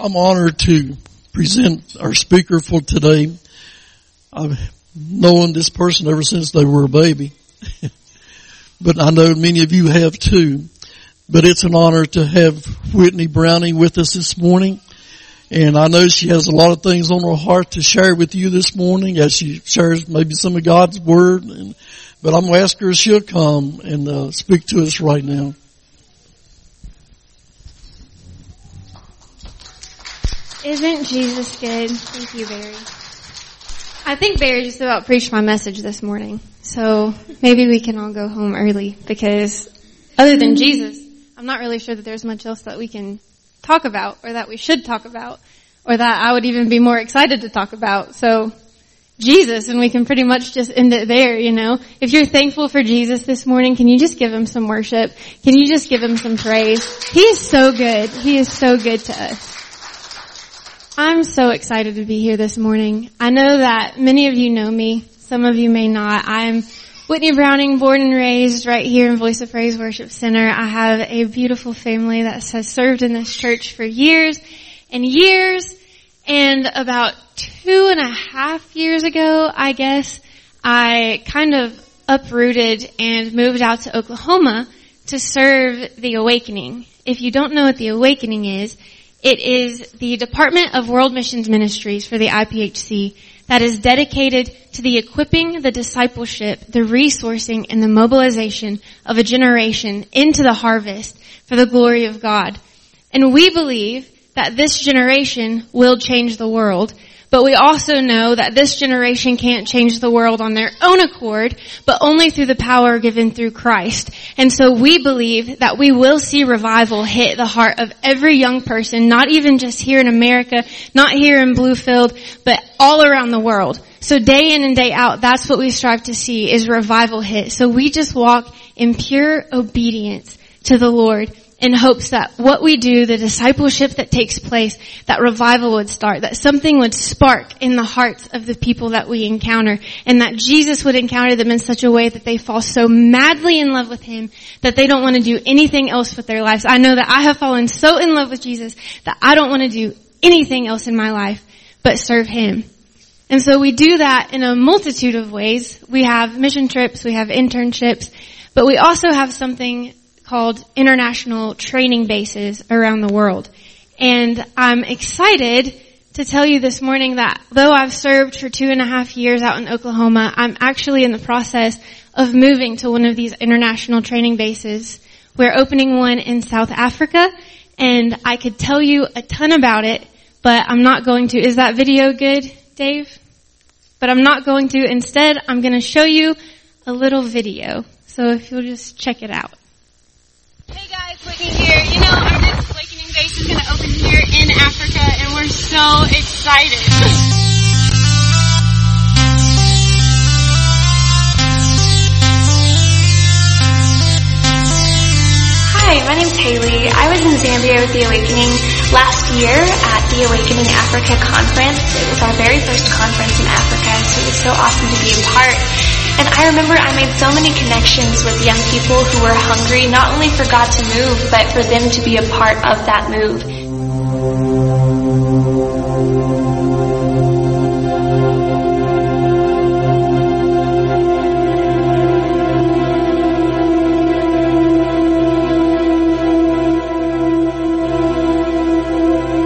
I'm honored to present our speaker for today. I've known this person ever since they were a baby, but I know many of you have too. But it's an honor to have Whitney Browning with us this morning. And I know she has a lot of things on her heart to share with you this morning as she shares maybe some of God's word. And, but I'm going to ask her if she'll come and uh, speak to us right now. Isn't Jesus good? Thank you, Barry. I think Barry just about preached my message this morning. So maybe we can all go home early because other than Jesus, I'm not really sure that there's much else that we can talk about or that we should talk about or that I would even be more excited to talk about. So Jesus and we can pretty much just end it there, you know. If you're thankful for Jesus this morning, can you just give him some worship? Can you just give him some praise? He is so good. He is so good to us. I'm so excited to be here this morning. I know that many of you know me. Some of you may not. I'm Whitney Browning, born and raised right here in Voice of Praise Worship Center. I have a beautiful family that has served in this church for years and years. And about two and a half years ago, I guess, I kind of uprooted and moved out to Oklahoma to serve the Awakening. If you don't know what the Awakening is, it is the Department of World Missions Ministries for the IPHC that is dedicated to the equipping, the discipleship, the resourcing, and the mobilization of a generation into the harvest for the glory of God. And we believe that this generation will change the world but we also know that this generation can't change the world on their own accord, but only through the power given through Christ. And so we believe that we will see revival hit the heart of every young person, not even just here in America, not here in Bluefield, but all around the world. So day in and day out, that's what we strive to see is revival hit. So we just walk in pure obedience to the Lord in hopes that what we do, the discipleship that takes place, that revival would start, that something would spark in the hearts of the people that we encounter, and that Jesus would encounter them in such a way that they fall so madly in love with Him that they don't want to do anything else with their lives. I know that I have fallen so in love with Jesus that I don't want to do anything else in my life but serve Him. And so we do that in a multitude of ways. We have mission trips, we have internships, but we also have something called international training bases around the world. And I'm excited to tell you this morning that though I've served for two and a half years out in Oklahoma, I'm actually in the process of moving to one of these international training bases. We're opening one in South Africa and I could tell you a ton about it, but I'm not going to. Is that video good, Dave? But I'm not going to. Instead, I'm going to show you a little video. So if you'll just check it out. Hey guys, Whitney here. You know, our next Awakening base is going to open here in Africa and we're so excited. Hi, my name's Haley. I was in Zambia with the Awakening last year at the Awakening Africa conference. It was our very first conference in Africa, so it was so awesome to be a part. And I remember I made so many connections with young people who were hungry not only for God to move, but for them to be a part of that move.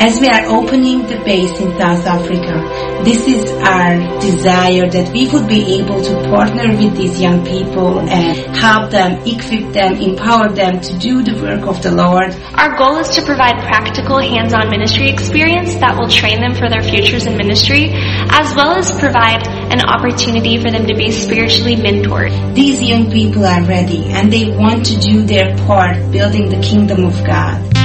As we are opening the base in South Africa, this is our desire that we would be able to partner with these young people and help them, equip them, empower them to do the work of the Lord. Our goal is to provide practical hands-on ministry experience that will train them for their futures in ministry, as well as provide an opportunity for them to be spiritually mentored. These young people are ready and they want to do their part building the kingdom of God.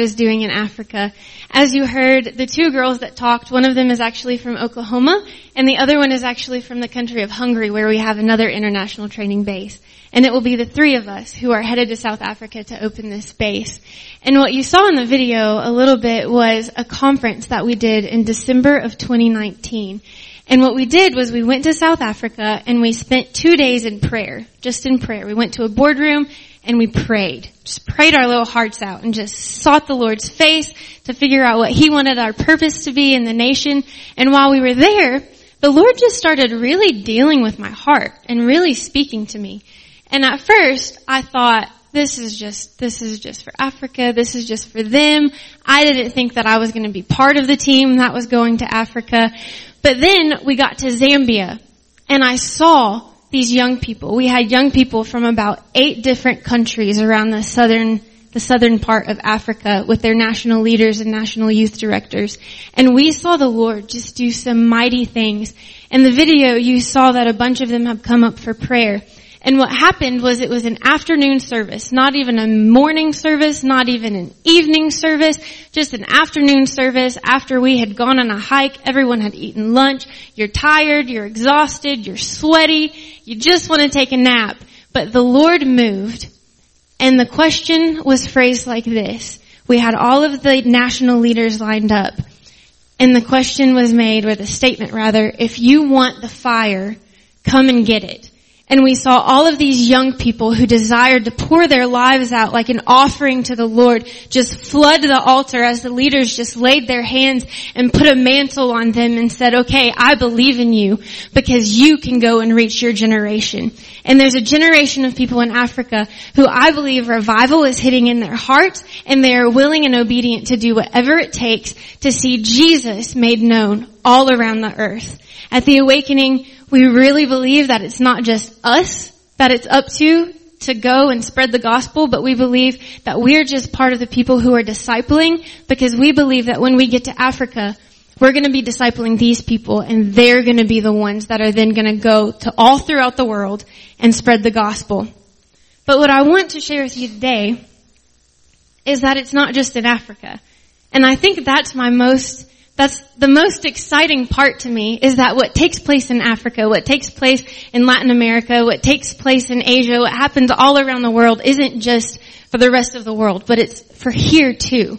Is doing in Africa. As you heard, the two girls that talked, one of them is actually from Oklahoma, and the other one is actually from the country of Hungary, where we have another international training base. And it will be the three of us who are headed to South Africa to open this base. And what you saw in the video a little bit was a conference that we did in December of 2019. And what we did was we went to South Africa and we spent two days in prayer, just in prayer. We went to a boardroom and we prayed, just prayed our little hearts out and just sought the Lord's face to figure out what He wanted our purpose to be in the nation. And while we were there, the Lord just started really dealing with my heart and really speaking to me. And at first I thought, this is just, this is just for Africa. This is just for them. I didn't think that I was going to be part of the team that was going to Africa. But then we got to Zambia and I saw these young people. We had young people from about eight different countries around the southern, the southern part of Africa with their national leaders and national youth directors. And we saw the Lord just do some mighty things. In the video, you saw that a bunch of them have come up for prayer. And what happened was it was an afternoon service, not even a morning service, not even an evening service, just an afternoon service after we had gone on a hike, everyone had eaten lunch, you're tired, you're exhausted, you're sweaty, you just want to take a nap. But the Lord moved and the question was phrased like this. We had all of the national leaders lined up and the question was made, or the statement rather, if you want the fire, come and get it. And we saw all of these young people who desired to pour their lives out like an offering to the Lord just flood the altar as the leaders just laid their hands and put a mantle on them and said, okay, I believe in you because you can go and reach your generation. And there's a generation of people in Africa who I believe revival is hitting in their heart and they are willing and obedient to do whatever it takes to see Jesus made known all around the earth. At the awakening, we really believe that it's not just us that it's up to to go and spread the gospel, but we believe that we're just part of the people who are discipling because we believe that when we get to Africa, we're going to be discipling these people and they're going to be the ones that are then going to go to all throughout the world and spread the gospel. But what I want to share with you today is that it's not just in Africa. And I think that's my most that's the most exciting part to me is that what takes place in Africa, what takes place in Latin America, what takes place in Asia, what happens all around the world isn't just for the rest of the world, but it's for here too.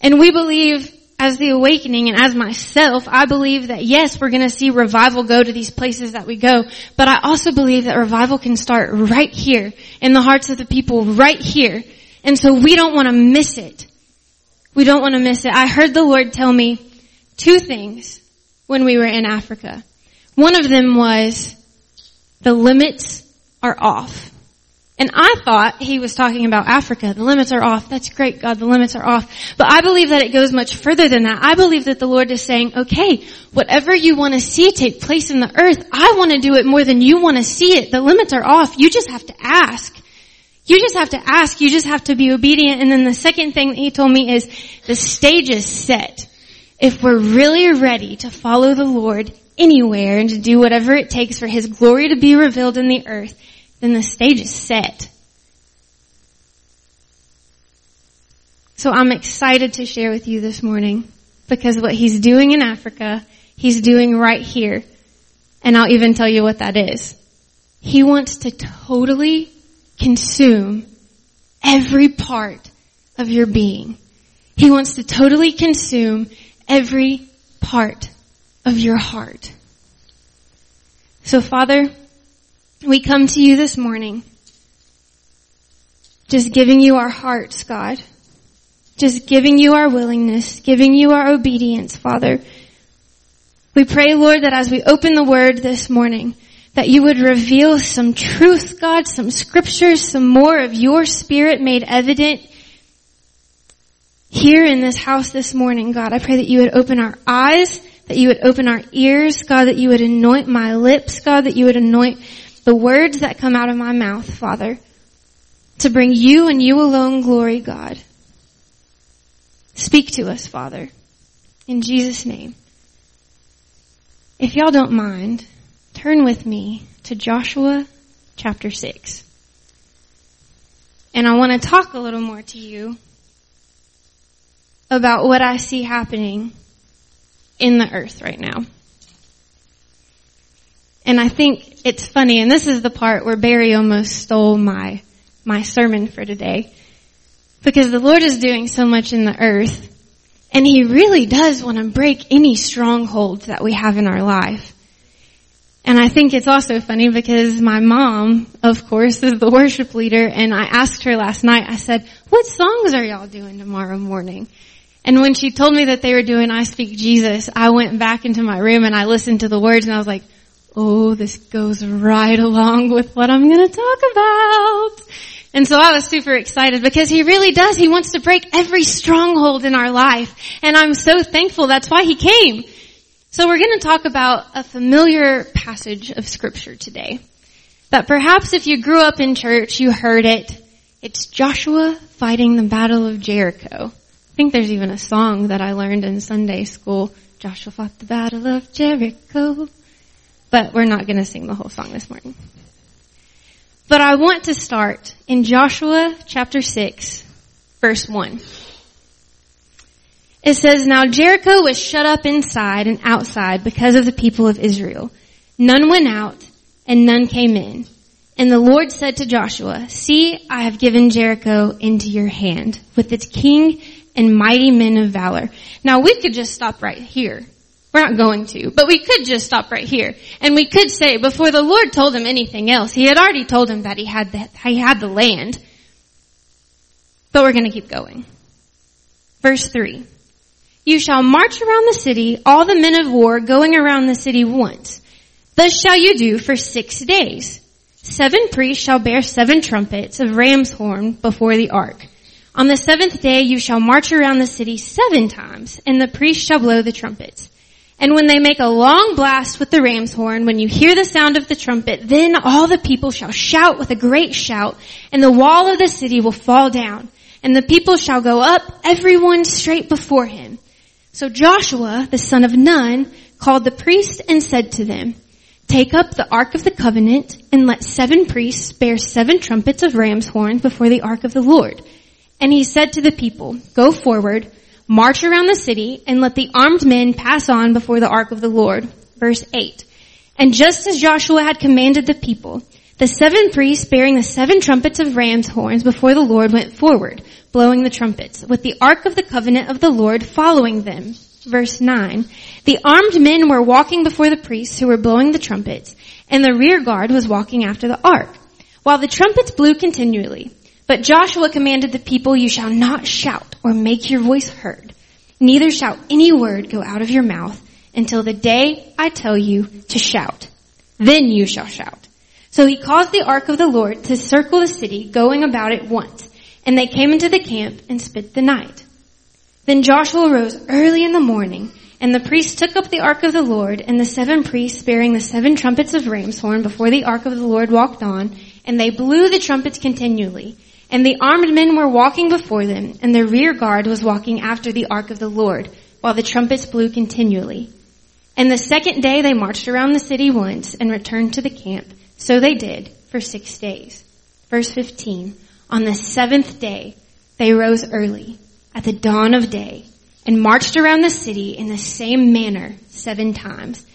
And we believe as the awakening and as myself, I believe that yes, we're going to see revival go to these places that we go, but I also believe that revival can start right here in the hearts of the people right here. And so we don't want to miss it. We don't want to miss it. I heard the Lord tell me two things when we were in Africa. One of them was the limits are off. And I thought he was talking about Africa. The limits are off. That's great, God. The limits are off. But I believe that it goes much further than that. I believe that the Lord is saying, okay, whatever you want to see take place in the earth, I want to do it more than you want to see it. The limits are off. You just have to ask. You just have to ask. You just have to be obedient. And then the second thing that he told me is the stage is set. If we're really ready to follow the Lord anywhere and to do whatever it takes for his glory to be revealed in the earth, then the stage is set. So I'm excited to share with you this morning because what he's doing in Africa, he's doing right here. And I'll even tell you what that is. He wants to totally consume every part of your being. He wants to totally consume every part of your heart. So Father, we come to you this morning just giving you our hearts, God. Just giving you our willingness, giving you our obedience, Father. We pray, Lord, that as we open the word this morning, that you would reveal some truth, God, some scriptures, some more of your spirit made evident here in this house this morning, God. I pray that you would open our eyes, that you would open our ears, God, that you would anoint my lips, God, that you would anoint the words that come out of my mouth, Father, to bring you and you alone glory, God. Speak to us, Father, in Jesus' name. If y'all don't mind, turn with me to Joshua chapter 6. And I want to talk a little more to you about what I see happening in the earth right now. And I think it's funny, and this is the part where Barry almost stole my, my sermon for today. Because the Lord is doing so much in the earth, and He really does want to break any strongholds that we have in our life. And I think it's also funny because my mom, of course, is the worship leader, and I asked her last night, I said, what songs are y'all doing tomorrow morning? And when she told me that they were doing I Speak Jesus, I went back into my room and I listened to the words and I was like, oh, this goes right along with what I'm going to talk about. And so I was super excited because he really does. He wants to break every stronghold in our life. And I'm so thankful that's why he came. So we're going to talk about a familiar passage of scripture today. That perhaps if you grew up in church, you heard it. It's Joshua fighting the battle of Jericho. I think there's even a song that I learned in Sunday school. Joshua fought the battle of Jericho but we're not going to sing the whole song this morning. But I want to start in Joshua chapter 6, verse 1. It says, Now Jericho was shut up inside and outside because of the people of Israel. None went out and none came in. And the Lord said to Joshua, See, I have given Jericho into your hand with its king and mighty men of valor. Now we could just stop right here we're not going to, but we could just stop right here. And we could say, before the Lord told him anything else, he had already told him that he had the, he had the land. But we're gonna keep going. Verse 3. You shall march around the city, all the men of war going around the city once. Thus shall you do for six days. Seven priests shall bear seven trumpets of ram's horn before the ark. On the seventh day you shall march around the city seven times, and the priests shall blow the trumpets. And when they make a long blast with the ram's horn, when you hear the sound of the trumpet, then all the people shall shout with a great shout, and the wall of the city will fall down, and the people shall go up, everyone straight before him. So Joshua, the son of Nun, called the priests and said to them, Take up the ark of the covenant, and let seven priests bear seven trumpets of ram's horns before the ark of the Lord. And he said to the people, Go forward, march around the city and let the armed men pass on before the ark of the Lord. Verse 8. And just as Joshua had commanded the people, the seven priests bearing the seven trumpets of ram's horns before the Lord went forward, blowing the trumpets, with the ark of the covenant of the Lord following them. Verse 9. The armed men were walking before the priests who were blowing the trumpets, and the rear guard was walking after the ark, while the trumpets blew continually. But Joshua commanded the people, you shall not shout or make your voice heard. Neither shall any word go out of your mouth until the day I tell you to shout. Then you shall shout. So he caused the ark of the Lord to circle the city, going about it once. And they came into the camp and spent the night. Then Joshua rose early in the morning, and the priests took up the ark of the Lord, and the seven priests bearing the seven trumpets of ram's horn before the ark of the Lord walked on, and they blew the trumpets continually. And the armed men were walking before them, and the rear guard was walking after the ark of the Lord, while the trumpets blew continually. And the second day they marched around the city once and returned to the camp. So they did for six days. Verse 15. On the seventh day they rose early at the dawn of day and marched around the city in the same manner seven times.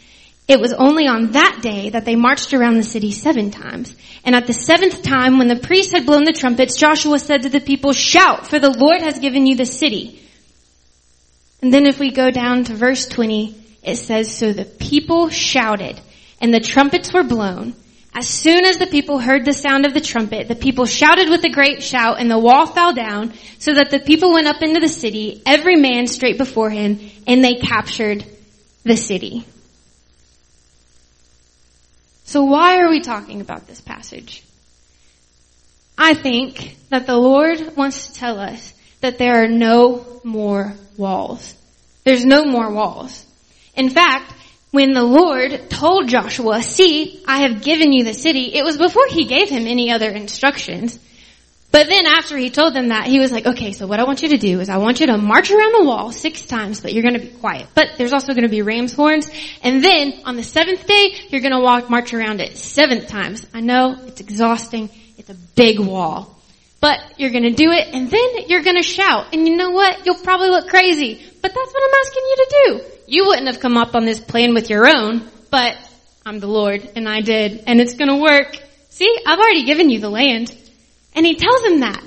It was only on that day that they marched around the city seven times. And at the seventh time, when the priests had blown the trumpets, Joshua said to the people, shout, for the Lord has given you the city. And then if we go down to verse 20, it says, so the people shouted and the trumpets were blown. As soon as the people heard the sound of the trumpet, the people shouted with a great shout and the wall fell down so that the people went up into the city, every man straight before him, and they captured the city. So why are we talking about this passage? I think that the Lord wants to tell us that there are no more walls. There's no more walls. In fact, when the Lord told Joshua, see, I have given you the city, it was before he gave him any other instructions. But then after he told them that, he was like, okay, so what I want you to do is I want you to march around the wall six times, but you're going to be quiet. But there's also going to be ram's horns. And then on the seventh day, you're going to walk, march around it seven times. I know it's exhausting. It's a big wall. but you're gonna do it and then you're gonna shout. And you know what? You'll probably look crazy, but that's what I'm asking you to do. You wouldn't have come up on this plan with your own, but I'm the Lord and I did and it's gonna work. See, I've already given you the land. And he tells him that.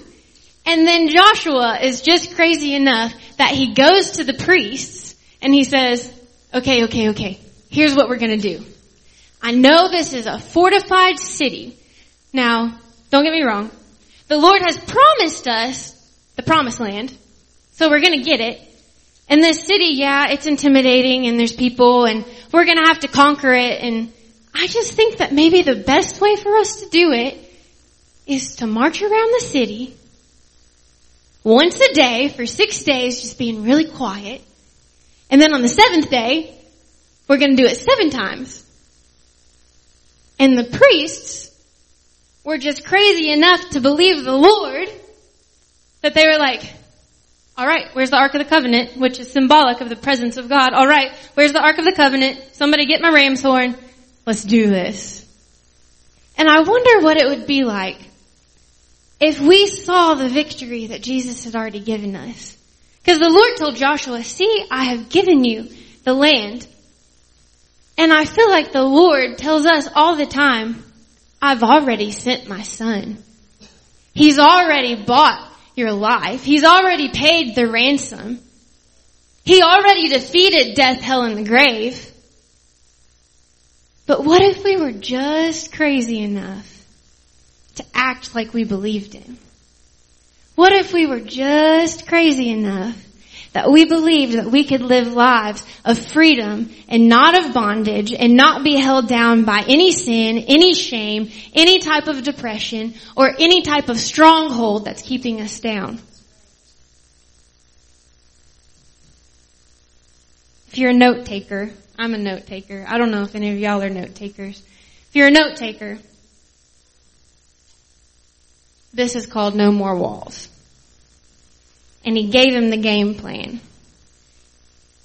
And then Joshua is just crazy enough that he goes to the priests and he says, okay, okay, okay, here's what we're gonna do. I know this is a fortified city. Now, don't get me wrong. The Lord has promised us the promised land. So we're gonna get it. And this city, yeah, it's intimidating and there's people and we're gonna have to conquer it and I just think that maybe the best way for us to do it is to march around the city once a day for six days, just being really quiet. And then on the seventh day, we're gonna do it seven times. And the priests were just crazy enough to believe the Lord that they were like, alright, where's the Ark of the Covenant, which is symbolic of the presence of God. Alright, where's the Ark of the Covenant? Somebody get my ram's horn. Let's do this. And I wonder what it would be like if we saw the victory that Jesus had already given us. Because the Lord told Joshua, see, I have given you the land. And I feel like the Lord tells us all the time, I've already sent my son. He's already bought your life. He's already paid the ransom. He already defeated death, hell, and the grave. But what if we were just crazy enough to act like we believed him? What if we were just crazy enough that we believed that we could live lives of freedom and not of bondage and not be held down by any sin, any shame, any type of depression, or any type of stronghold that's keeping us down? If you're a note taker, I'm a note taker. I don't know if any of y'all are note takers. If you're a note taker, this is called No More Walls. And he gave him the game plan.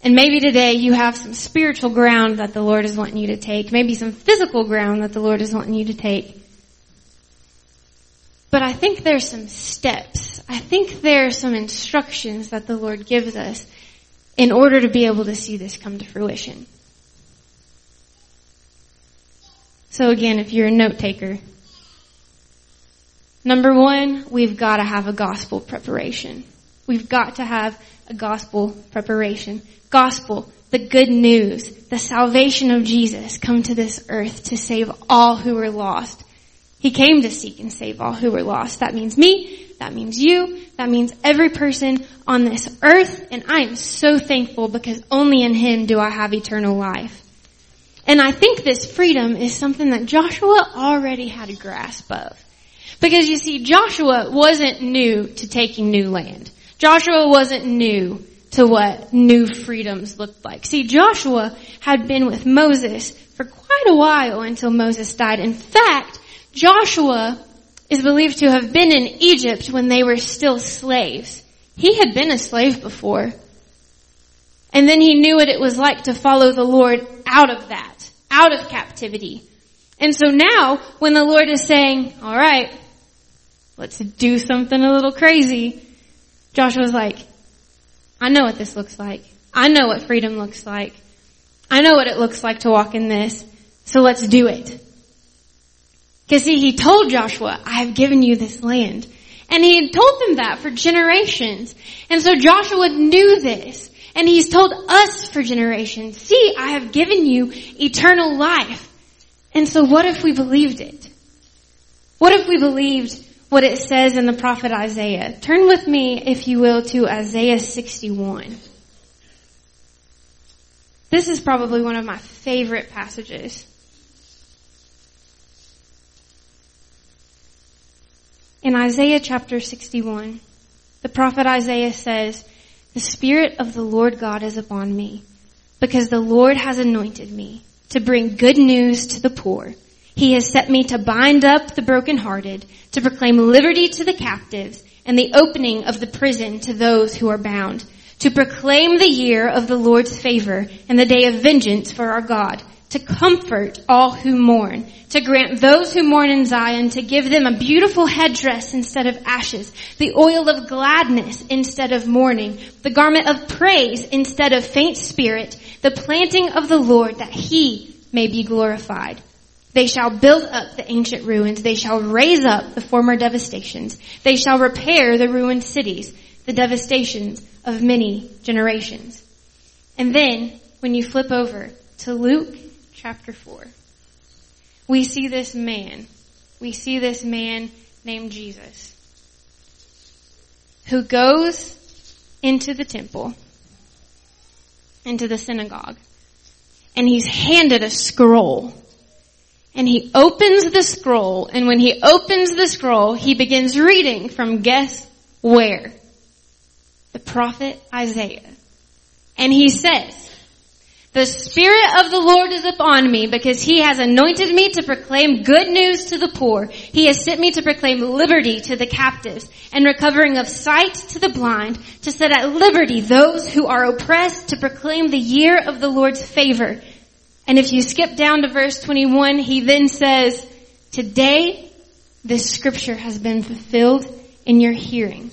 And maybe today you have some spiritual ground that the Lord is wanting you to take. Maybe some physical ground that the Lord is wanting you to take. But I think there's some steps. I think there are some instructions that the Lord gives us in order to be able to see this come to fruition. So again, if you're a note taker, Number one, we've got to have a gospel preparation. We've got to have a gospel preparation. Gospel, the good news, the salvation of Jesus come to this earth to save all who are lost. He came to seek and save all who were lost. That means me. That means you. That means every person on this earth. And I am so thankful because only in Him do I have eternal life. And I think this freedom is something that Joshua already had a grasp of. Because you see, Joshua wasn't new to taking new land. Joshua wasn't new to what new freedoms looked like. See, Joshua had been with Moses for quite a while until Moses died. In fact, Joshua is believed to have been in Egypt when they were still slaves. He had been a slave before. And then he knew what it was like to follow the Lord out of that, out of captivity. And so now, when the Lord is saying, alright, let's do something a little crazy. Joshua's like, I know what this looks like. I know what freedom looks like. I know what it looks like to walk in this. So let's do it. Cause see, he told Joshua, I have given you this land. And he had told them that for generations. And so Joshua knew this. And he's told us for generations, see, I have given you eternal life. And so what if we believed it? What if we believed what it says in the prophet Isaiah. Turn with me, if you will, to Isaiah 61. This is probably one of my favorite passages. In Isaiah chapter 61, the prophet Isaiah says, The Spirit of the Lord God is upon me, because the Lord has anointed me to bring good news to the poor. He has set me to bind up the brokenhearted, to proclaim liberty to the captives, and the opening of the prison to those who are bound, to proclaim the year of the Lord's favor and the day of vengeance for our God, to comfort all who mourn, to grant those who mourn in Zion, to give them a beautiful headdress instead of ashes, the oil of gladness instead of mourning, the garment of praise instead of faint spirit, the planting of the Lord that he may be glorified. They shall build up the ancient ruins. They shall raise up the former devastations. They shall repair the ruined cities, the devastations of many generations. And then, when you flip over to Luke chapter 4. We see this man. We see this man named Jesus who goes into the temple, into the synagogue, and he's handed a scroll. And he opens the scroll, and when he opens the scroll, he begins reading from guess where? The prophet Isaiah. And he says, the Spirit of the Lord is upon me because He has anointed me to proclaim good news to the poor. He has sent me to proclaim liberty to the captives and recovering of sight to the blind, to set at liberty those who are oppressed, to proclaim the year of the Lord's favor. And if you skip down to verse 21, He then says, today this scripture has been fulfilled in your hearing.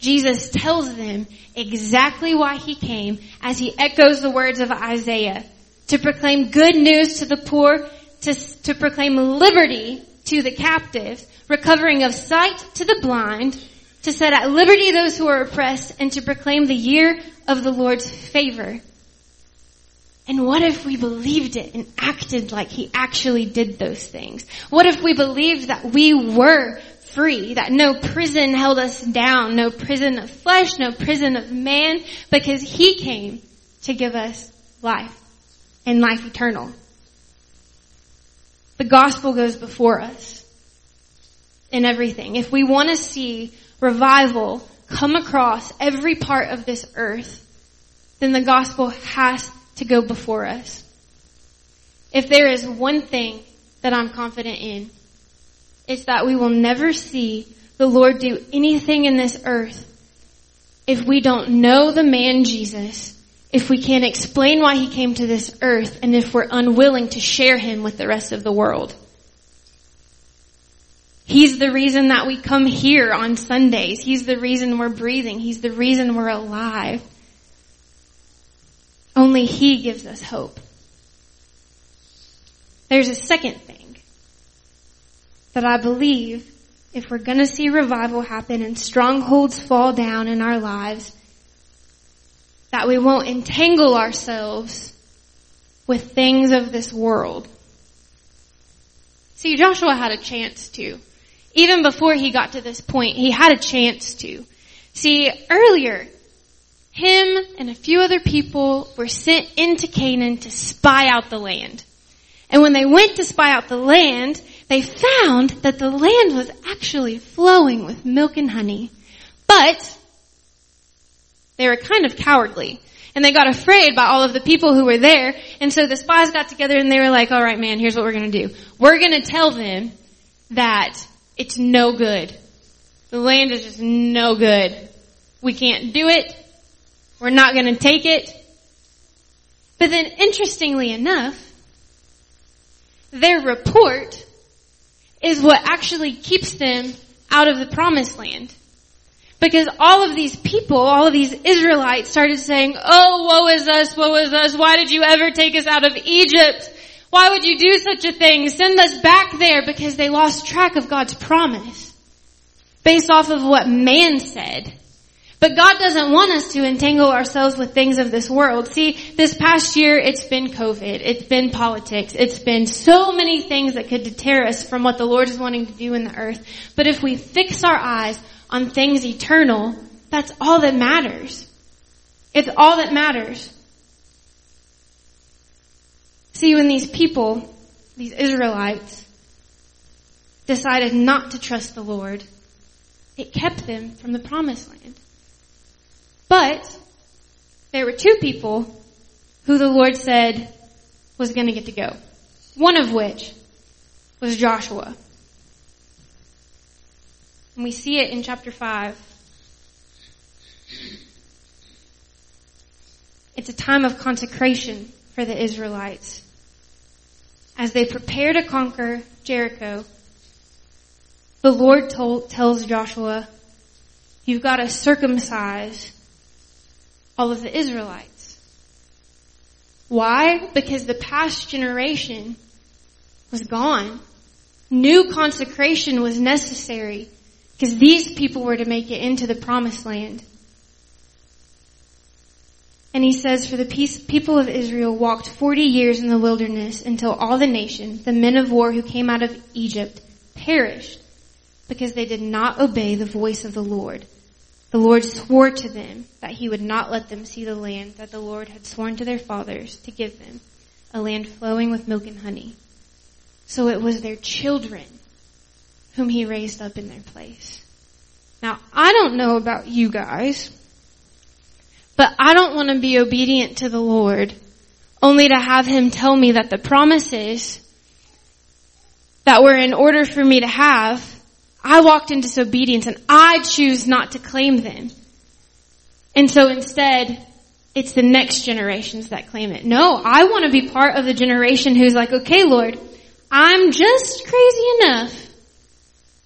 Jesus tells them exactly why he came as he echoes the words of Isaiah to proclaim good news to the poor, to, to proclaim liberty to the captives, recovering of sight to the blind, to set at liberty those who are oppressed, and to proclaim the year of the Lord's favor. And what if we believed it and acted like he actually did those things? What if we believed that we were free, that no prison held us down, no prison of flesh, no prison of man, because he came to give us life and life eternal. The gospel goes before us in everything. If we want to see revival come across every part of this earth, then the gospel has to go before us. If there is one thing that I'm confident in, it's that we will never see the Lord do anything in this earth if we don't know the man Jesus, if we can't explain why he came to this earth, and if we're unwilling to share him with the rest of the world. He's the reason that we come here on Sundays. He's the reason we're breathing. He's the reason we're alive. Only He gives us hope. There's a second thing that I believe if we're gonna see revival happen and strongholds fall down in our lives, that we won't entangle ourselves with things of this world. See, Joshua had a chance to. Even before he got to this point, he had a chance to. See, earlier, him and a few other people were sent into Canaan to spy out the land. And when they went to spy out the land, they found that the land was actually flowing with milk and honey. But they were kind of cowardly. And they got afraid by all of the people who were there. And so the spies got together and they were like, alright man, here's what we're gonna do. We're gonna tell them that it's no good. The land is just no good. We can't do it. We're not gonna take it. But then interestingly enough, their report is what actually keeps them out of the promised land. Because all of these people, all of these Israelites started saying, oh, woe is us, woe is us, why did you ever take us out of Egypt? Why would you do such a thing? Send us back there because they lost track of God's promise. Based off of what man said. But God doesn't want us to entangle ourselves with things of this world. See, this past year, it's been COVID, it's been politics, it's been so many things that could deter us from what the Lord is wanting to do in the earth. But if we fix our eyes on things eternal, that's all that matters. It's all that matters. See, when these people, these Israelites, decided not to trust the Lord, it kept them from the promised land. But there were two people who the Lord said was going to get to go. One of which was Joshua. And we see it in chapter 5. It's a time of consecration for the Israelites. as they prepare to conquer Jericho, the Lord told, tells Joshua, you've got to circumcise all of the Israelites. Why? Because the past generation was gone. New consecration was necessary because these people were to make it into the promised land. And he says, for the peace, people of Israel walked 40 years in the wilderness until all the nation, the men of war who came out of Egypt, perished because they did not obey the voice of the Lord. The Lord swore to them that he would not let them see the land that the Lord had sworn to their fathers to give them, a land flowing with milk and honey. So it was their children whom he raised up in their place. Now, I don't know about you guys, but I don't want to be obedient to the Lord only to have him tell me that the promises that were in order for me to have, I walked in disobedience and I choose not to claim them. And so instead, it's the next generations that claim it. No, I want to be part of the generation who's like, okay, Lord, I'm just crazy enough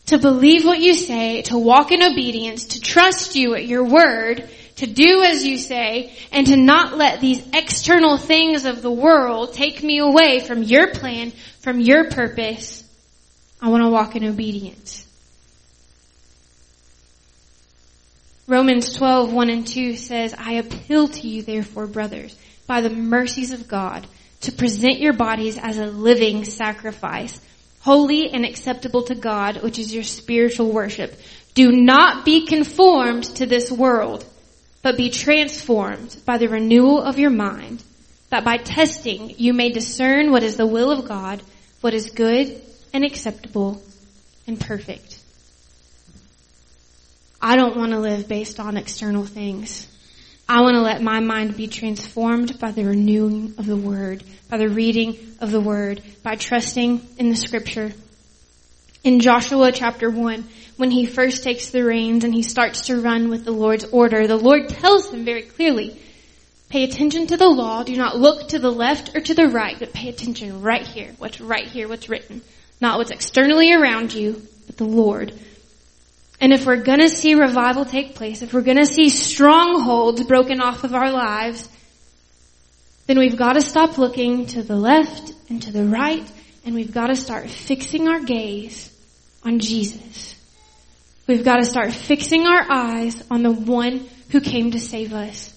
to believe what you say, to walk in obedience, to trust you at your word, to do as you say, and to not let these external things of the world take me away from your plan, from your purpose. I want to walk in obedience. Romans 12, 1 and 2 says, I appeal to you therefore, brothers, by the mercies of God, to present your bodies as a living sacrifice, holy and acceptable to God, which is your spiritual worship. Do not be conformed to this world, but be transformed by the renewal of your mind, that by testing you may discern what is the will of God, what is good and acceptable and perfect. I don't want to live based on external things. I want to let my mind be transformed by the renewing of the word, by the reading of the word, by trusting in the scripture. In Joshua chapter 1, when he first takes the reins and he starts to run with the Lord's order, the Lord tells him very clearly, pay attention to the law, do not look to the left or to the right, but pay attention right here, what's right here, what's written. Not what's externally around you, but the Lord. And if we're gonna see revival take place, if we're gonna see strongholds broken off of our lives, then we've gotta stop looking to the left and to the right, and we've gotta start fixing our gaze on Jesus. We've gotta start fixing our eyes on the one who came to save us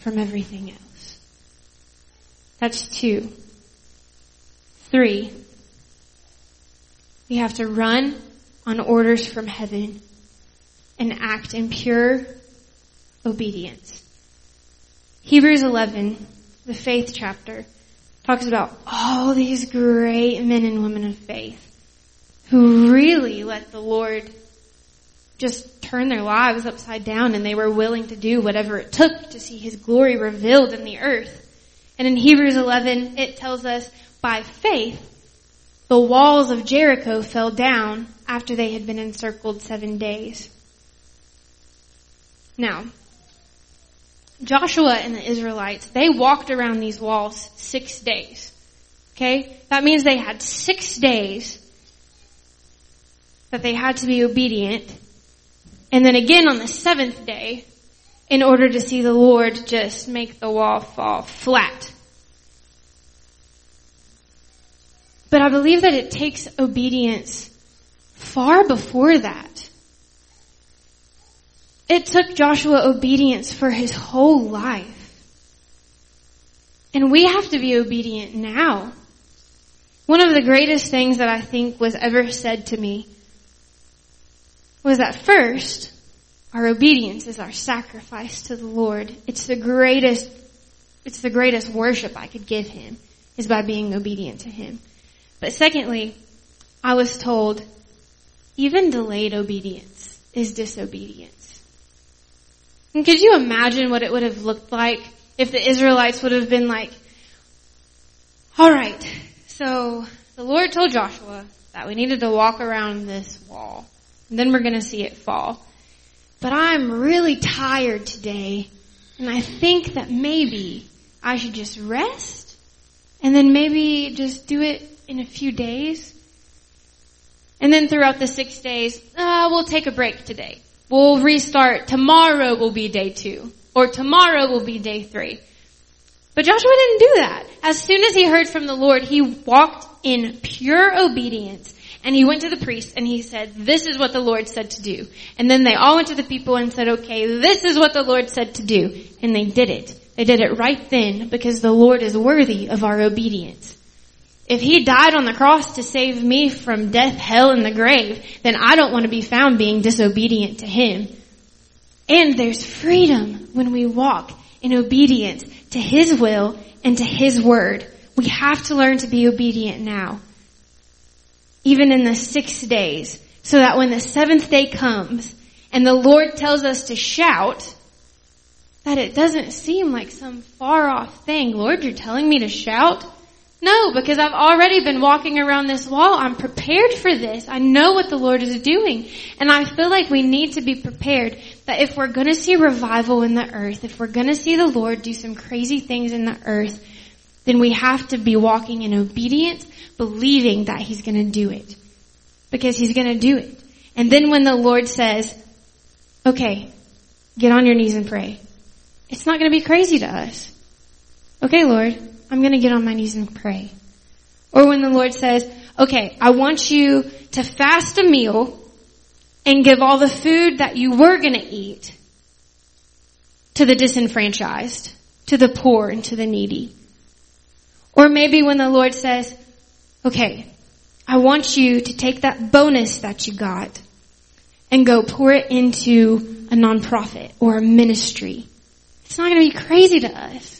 from everything else. That's two. Three. We have to run on orders from heaven and act in pure obedience. Hebrews 11, the faith chapter, talks about all these great men and women of faith who really let the Lord just turn their lives upside down and they were willing to do whatever it took to see His glory revealed in the earth. And in Hebrews 11, it tells us by faith, the walls of Jericho fell down after they had been encircled seven days. Now, Joshua and the Israelites, they walked around these walls six days. Okay? That means they had six days that they had to be obedient. And then again on the seventh day, in order to see the Lord just make the wall fall flat. But I believe that it takes obedience far before that. It took Joshua obedience for his whole life. And we have to be obedient now. One of the greatest things that I think was ever said to me was that first, our obedience is our sacrifice to the Lord. It's the greatest, it's the greatest worship I could give Him is by being obedient to Him. But secondly, I was told even delayed obedience is disobedience. And could you imagine what it would have looked like if the Israelites would have been like, alright, so the Lord told Joshua that we needed to walk around this wall. And then we're gonna see it fall. But I'm really tired today, and I think that maybe I should just rest and then maybe just do it in a few days. And then throughout the six days, uh, we'll take a break today. We'll restart. Tomorrow will be day two. Or tomorrow will be day three. But Joshua didn't do that. As soon as he heard from the Lord, he walked in pure obedience. And he went to the priest and he said, this is what the Lord said to do. And then they all went to the people and said, okay, this is what the Lord said to do. And they did it. They did it right then because the Lord is worthy of our obedience. If he died on the cross to save me from death, hell, and the grave, then I don't want to be found being disobedient to him. And there's freedom when we walk in obedience to his will and to his word. We have to learn to be obedient now. Even in the six days. So that when the seventh day comes and the Lord tells us to shout, that it doesn't seem like some far off thing. Lord, you're telling me to shout? No, because I've already been walking around this wall. I'm prepared for this. I know what the Lord is doing. And I feel like we need to be prepared that if we're gonna see revival in the earth, if we're gonna see the Lord do some crazy things in the earth, then we have to be walking in obedience, believing that He's gonna do it. Because He's gonna do it. And then when the Lord says, okay, get on your knees and pray, it's not gonna be crazy to us. Okay, Lord, I'm gonna get on my knees and pray. Or when the Lord says, okay, I want you to fast a meal and give all the food that you were gonna eat to the disenfranchised, to the poor and to the needy. Or maybe when the Lord says, okay, I want you to take that bonus that you got and go pour it into a nonprofit or a ministry. It's not going to be crazy to us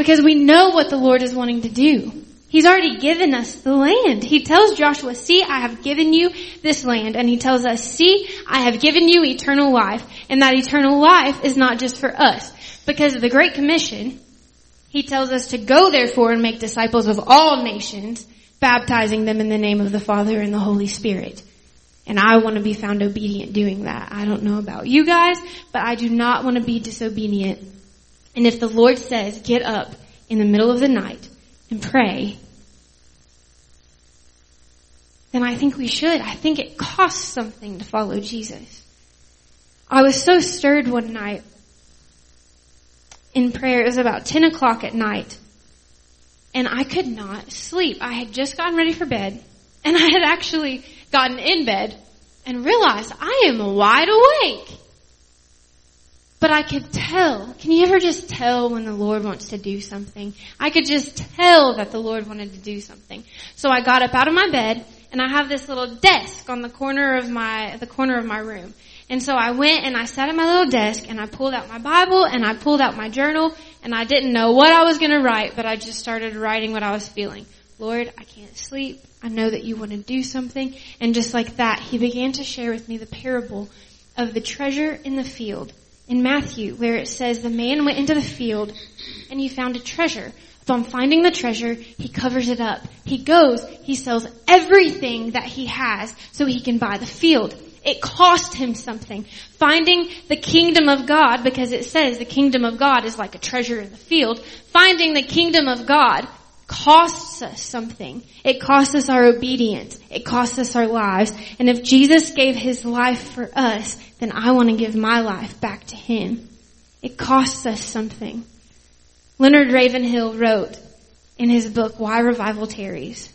because we know what the Lord is wanting to do. He's already given us the land. He tells Joshua, see, I have given you this land. And he tells us, see, I have given you eternal life. And that eternal life is not just for us. Because of the Great Commission, he tells us to go therefore and make disciples of all nations, baptizing them in the name of the Father and the Holy Spirit. And I want to be found obedient doing that. I don't know about you guys, but I do not want to be disobedient. And if the Lord says, get up in the middle of the night and pray, then I think we should. I think it costs something to follow Jesus. I was so stirred one night in prayer. It was about 10 o'clock at night. And I could not sleep. I had just gotten ready for bed. And I had actually gotten in bed and realized I am wide awake. But I could tell. Can you ever just tell when the Lord wants to do something? I could just tell that the Lord wanted to do something. So I got up out of my bed and I have this little desk on the corner of my, the corner of my room. And so I went and I sat at my little desk and I pulled out my Bible and I pulled out my journal and I didn't know what I was going to write, but I just started writing what I was feeling. Lord, I can't sleep. I know that you want to do something. And just like that, he began to share with me the parable of the treasure in the field in Matthew, where it says the man went into the field and he found a treasure. Upon finding the treasure, he covers it up. He goes, he sells everything that he has so he can buy the field. It cost him something. Finding the kingdom of God, because it says the kingdom of God is like a treasure in the field. Finding the kingdom of God costs us something. It costs us our obedience. It costs us our lives. And if Jesus gave his life for us, then I want to give my life back to him. It costs us something. Leonard Ravenhill wrote in his book, Why Revival Tarries.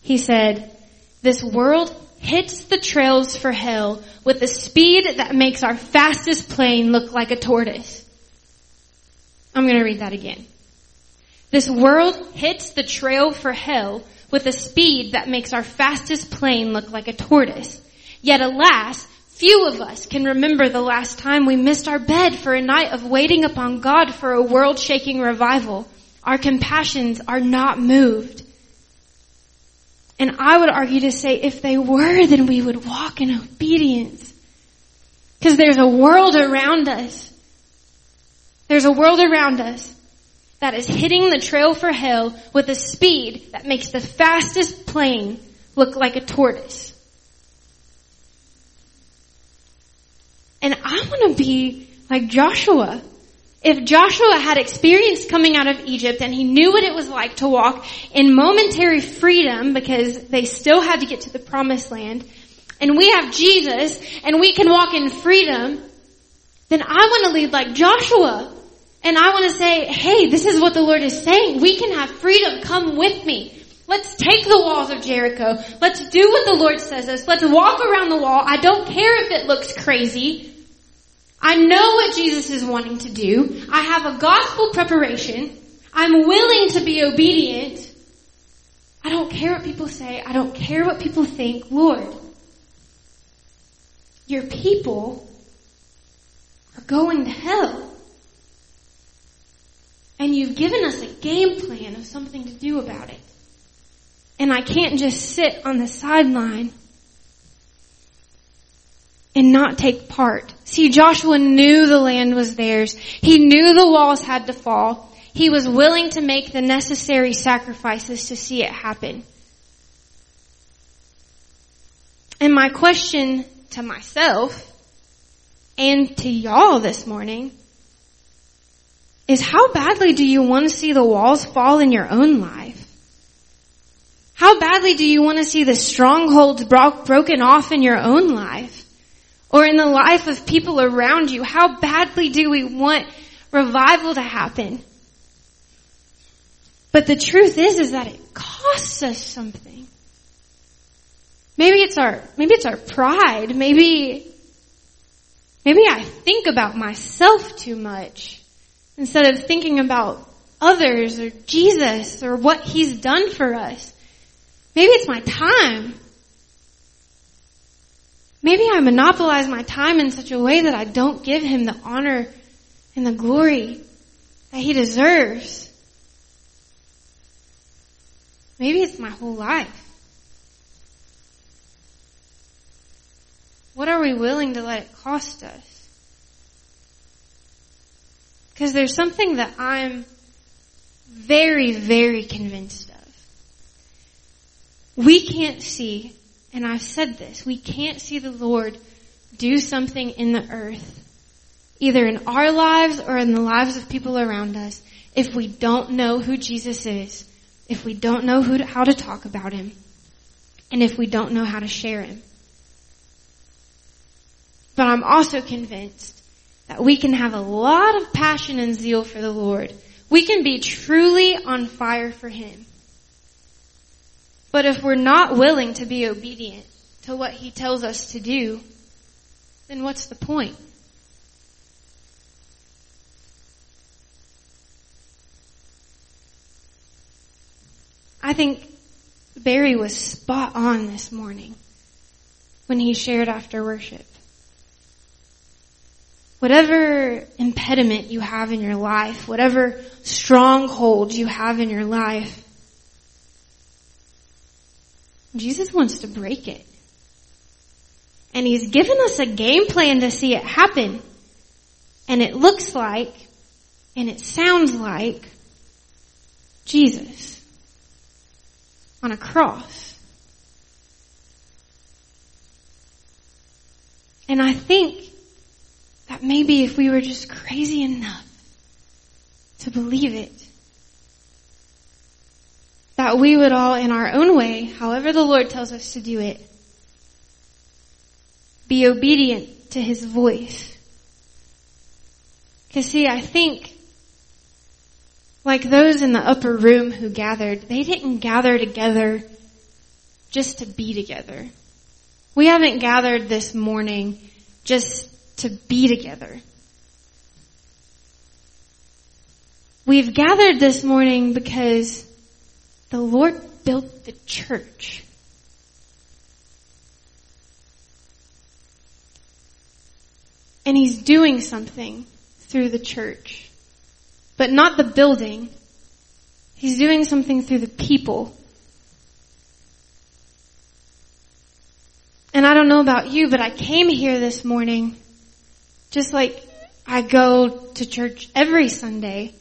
He said, this world hits the trails for hell with a speed that makes our fastest plane look like a tortoise. I'm going to read that again. This world hits the trail for hell with a speed that makes our fastest plane look like a tortoise. Yet alas, few of us can remember the last time we missed our bed for a night of waiting upon God for a world shaking revival. Our compassions are not moved. And I would argue to say if they were, then we would walk in obedience. Because there's a world around us. There's a world around us that is hitting the trail for hell with a speed that makes the fastest plane look like a tortoise. And I want to be like Joshua. If Joshua had experienced coming out of Egypt and he knew what it was like to walk in momentary freedom because they still had to get to the promised land, and we have Jesus and we can walk in freedom, then I want to lead like Joshua. And I want to say, hey, this is what the Lord is saying. We can have freedom. Come with me. Let's take the walls of Jericho. Let's do what the Lord says us. Let's walk around the wall. I don't care if it looks crazy. I know what Jesus is wanting to do. I have a gospel preparation. I'm willing to be obedient. I don't care what people say. I don't care what people think. Lord, your people are going to hell. And you've given us a game plan of something to do about it. And I can't just sit on the sideline and not take part. See, Joshua knew the land was theirs. He knew the walls had to fall. He was willing to make the necessary sacrifices to see it happen. And my question to myself and to y'all this morning is how badly do you want to see the walls fall in your own life? How badly do you want to see the strongholds bro- broken off in your own life? Or in the life of people around you? How badly do we want revival to happen? But the truth is, is that it costs us something. Maybe it's our, maybe it's our pride. Maybe, maybe I think about myself too much instead of thinking about others or Jesus or what He's done for us. Maybe it's my time. Maybe I monopolize my time in such a way that I don't give Him the honor and the glory that He deserves. Maybe it's my whole life. What are we willing to let it cost us? Because there's something that I'm very, very convinced of. We can't see, and I've said this, we can't see the Lord do something in the earth, either in our lives or in the lives of people around us, if we don't know who Jesus is, if we don't know to, how to talk about Him, and if we don't know how to share Him. But I'm also convinced that we can have a lot of passion and zeal for the Lord. We can be truly on fire for Him. But if we're not willing to be obedient to what He tells us to do, then what's the point? I think Barry was spot on this morning when he shared after worship. Whatever impediment you have in your life, whatever stronghold you have in your life, Jesus wants to break it. And He's given us a game plan to see it happen. And it looks like, and it sounds like, Jesus on a cross. And I think that maybe if we were just crazy enough to believe it, that we would all in our own way, however the Lord tells us to do it, be obedient to His voice. Cause see, I think like those in the upper room who gathered, they didn't gather together just to be together. We haven't gathered this morning just to be together. We've gathered this morning because the Lord built the church. And He's doing something through the church. But not the building. He's doing something through the people. And I don't know about you, but I came here this morning just like I go to church every Sunday.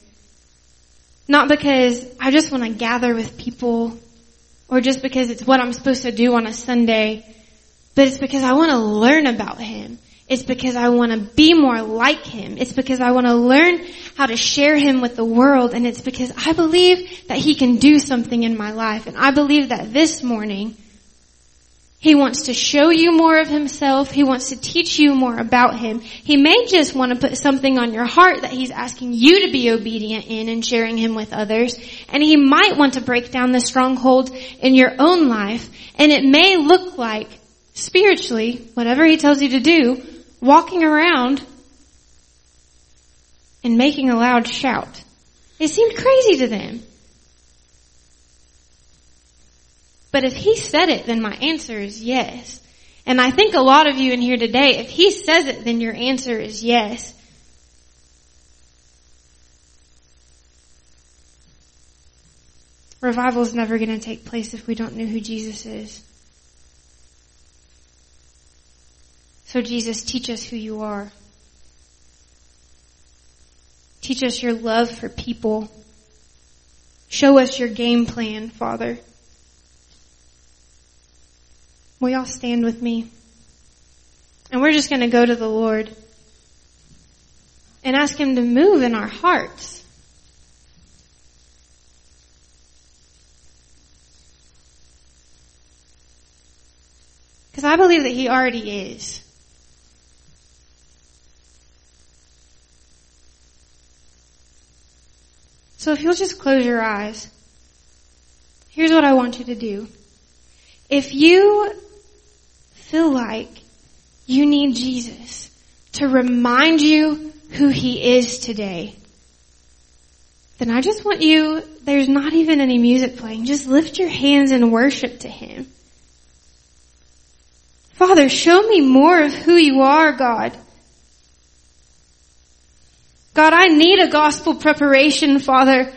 Not because I just want to gather with people or just because it's what I'm supposed to do on a Sunday, but it's because I want to learn about Him. It's because I want to be more like Him. It's because I want to learn how to share Him with the world. And it's because I believe that He can do something in my life. And I believe that this morning, He wants to show you more of Himself. He wants to teach you more about Him. He may just want to put something on your heart that He's asking you to be obedient in and sharing Him with others. And He might want to break down the stronghold in your own life. And it may look like spiritually, whatever He tells you to do, walking around and making a loud shout. It seemed crazy to them. But if he said it, then my answer is yes. And I think a lot of you in here today, if he says it, then your answer is yes. Revival is never going to take place if we don't know who Jesus is. So Jesus, teach us who you are. Teach us your love for people. Show us your game plan, Father. Will y'all stand with me? And we're just going to go to the Lord and ask Him to move in our hearts. Because I believe that He already is. So if you'll just close your eyes, here's what I want you to do. If you feel like you need Jesus to remind you who He is today, then I just want you, there's not even any music playing, just lift your hands in worship to Him. Father, show me more of who you are, God. God, I need a gospel preparation, Father.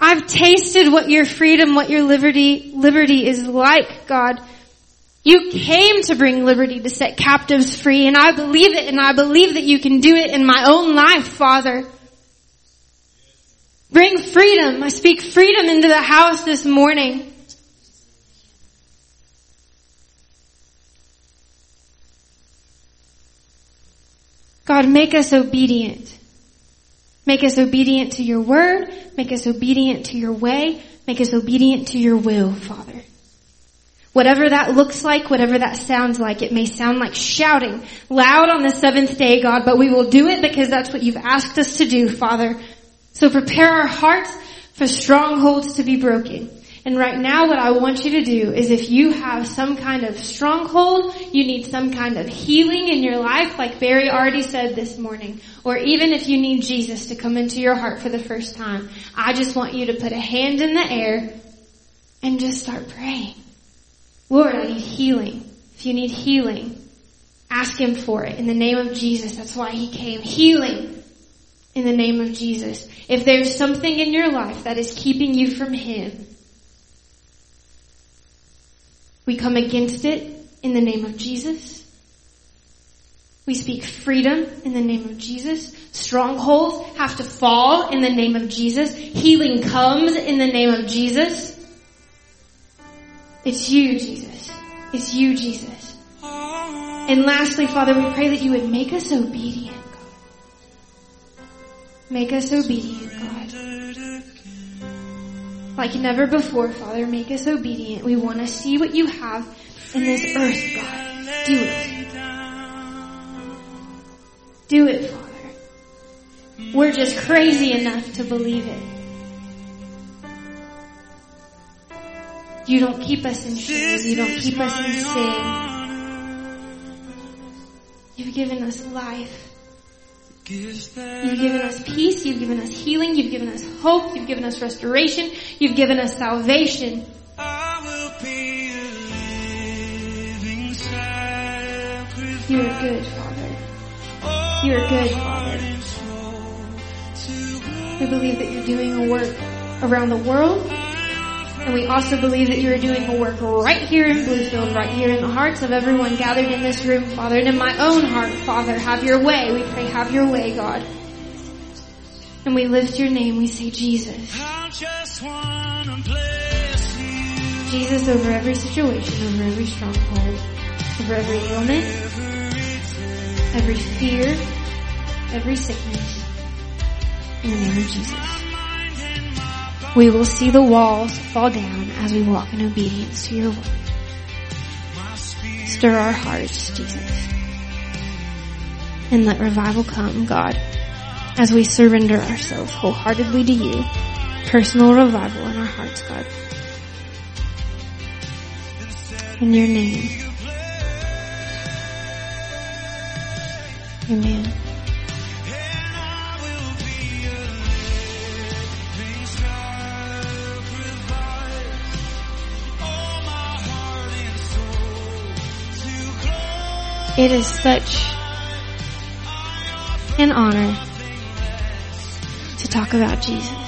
I've tasted what your freedom, what your liberty, liberty is like, God. You came to bring liberty to set captives free and I believe it and I believe that you can do it in my own life, Father. Bring freedom. I speak freedom into the house this morning. God, make us obedient. Make us obedient to your word. Make us obedient to your way. Make us obedient to your will, Father. Whatever that looks like, whatever that sounds like, it may sound like shouting loud on the seventh day, God, but we will do it because that's what you've asked us to do, Father. So prepare our hearts for strongholds to be broken. And right now what I want you to do is if you have some kind of stronghold, you need some kind of healing in your life, like Barry already said this morning, or even if you need Jesus to come into your heart for the first time, I just want you to put a hand in the air and just start praying. Lord, I need healing. If you need healing, ask Him for it in the name of Jesus. That's why He came. Healing in the name of Jesus. If there's something in your life that is keeping you from Him, we come against it in the name of Jesus. We speak freedom in the name of Jesus. Strongholds have to fall in the name of Jesus. Healing comes in the name of Jesus. It's you, Jesus. It's you, Jesus. And lastly, Father, we pray that you would make us obedient, God. Make us obedient, God. Like never before, Father, make us obedient. We want to see what you have in this earth, God. Do it. Do it, Father. We're just crazy enough to believe it. You don't keep us in shame. You don't keep us in sin. You've given us life. You've given us peace. You've given us healing. You've given us hope. You've given us restoration. You've given us salvation. You are good, Father. You are good, Father. We believe that you're doing a work around the world. And we also believe that you are doing a work right here in Bluefield, right here in the hearts of everyone gathered in this room, Father, and in my own heart, Father. Have your way. We pray, have your way, God. And we lift your name. We say, Jesus. Jesus over every situation, over every stronghold, over every ailment, every fear, every sickness. In the name of Jesus. We will see the walls fall down as we walk in obedience to your word. Stir our hearts, Jesus. And let revival come, God, as we surrender ourselves wholeheartedly to you. Personal revival in our hearts, God. In your name. Amen. It is such an honor to talk about Jesus.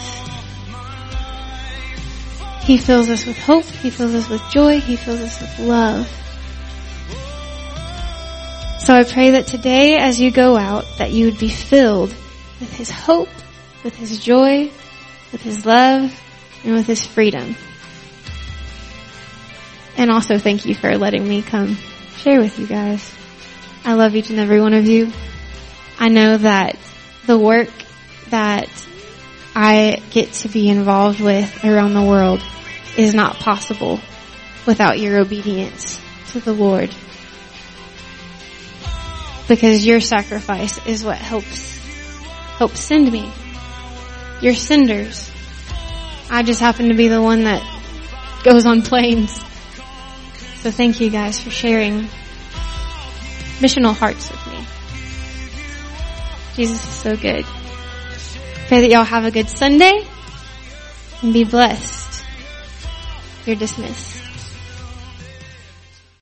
He fills us with hope. He fills us with joy. He fills us with love. So I pray that today as you go out, that you would be filled with His hope, with His joy, with His love, and with His freedom. And also thank you for letting me come share with you guys. I love each and every one of you. I know that the work that I get to be involved with around the world is not possible without your obedience to the Lord. Because your sacrifice is what helps, helps send me. You're senders. I just happen to be the one that goes on planes. So thank you guys for sharing missional hearts with me. Jesus is so good. Pray that y'all have a good Sunday and be blessed. You're dismissed.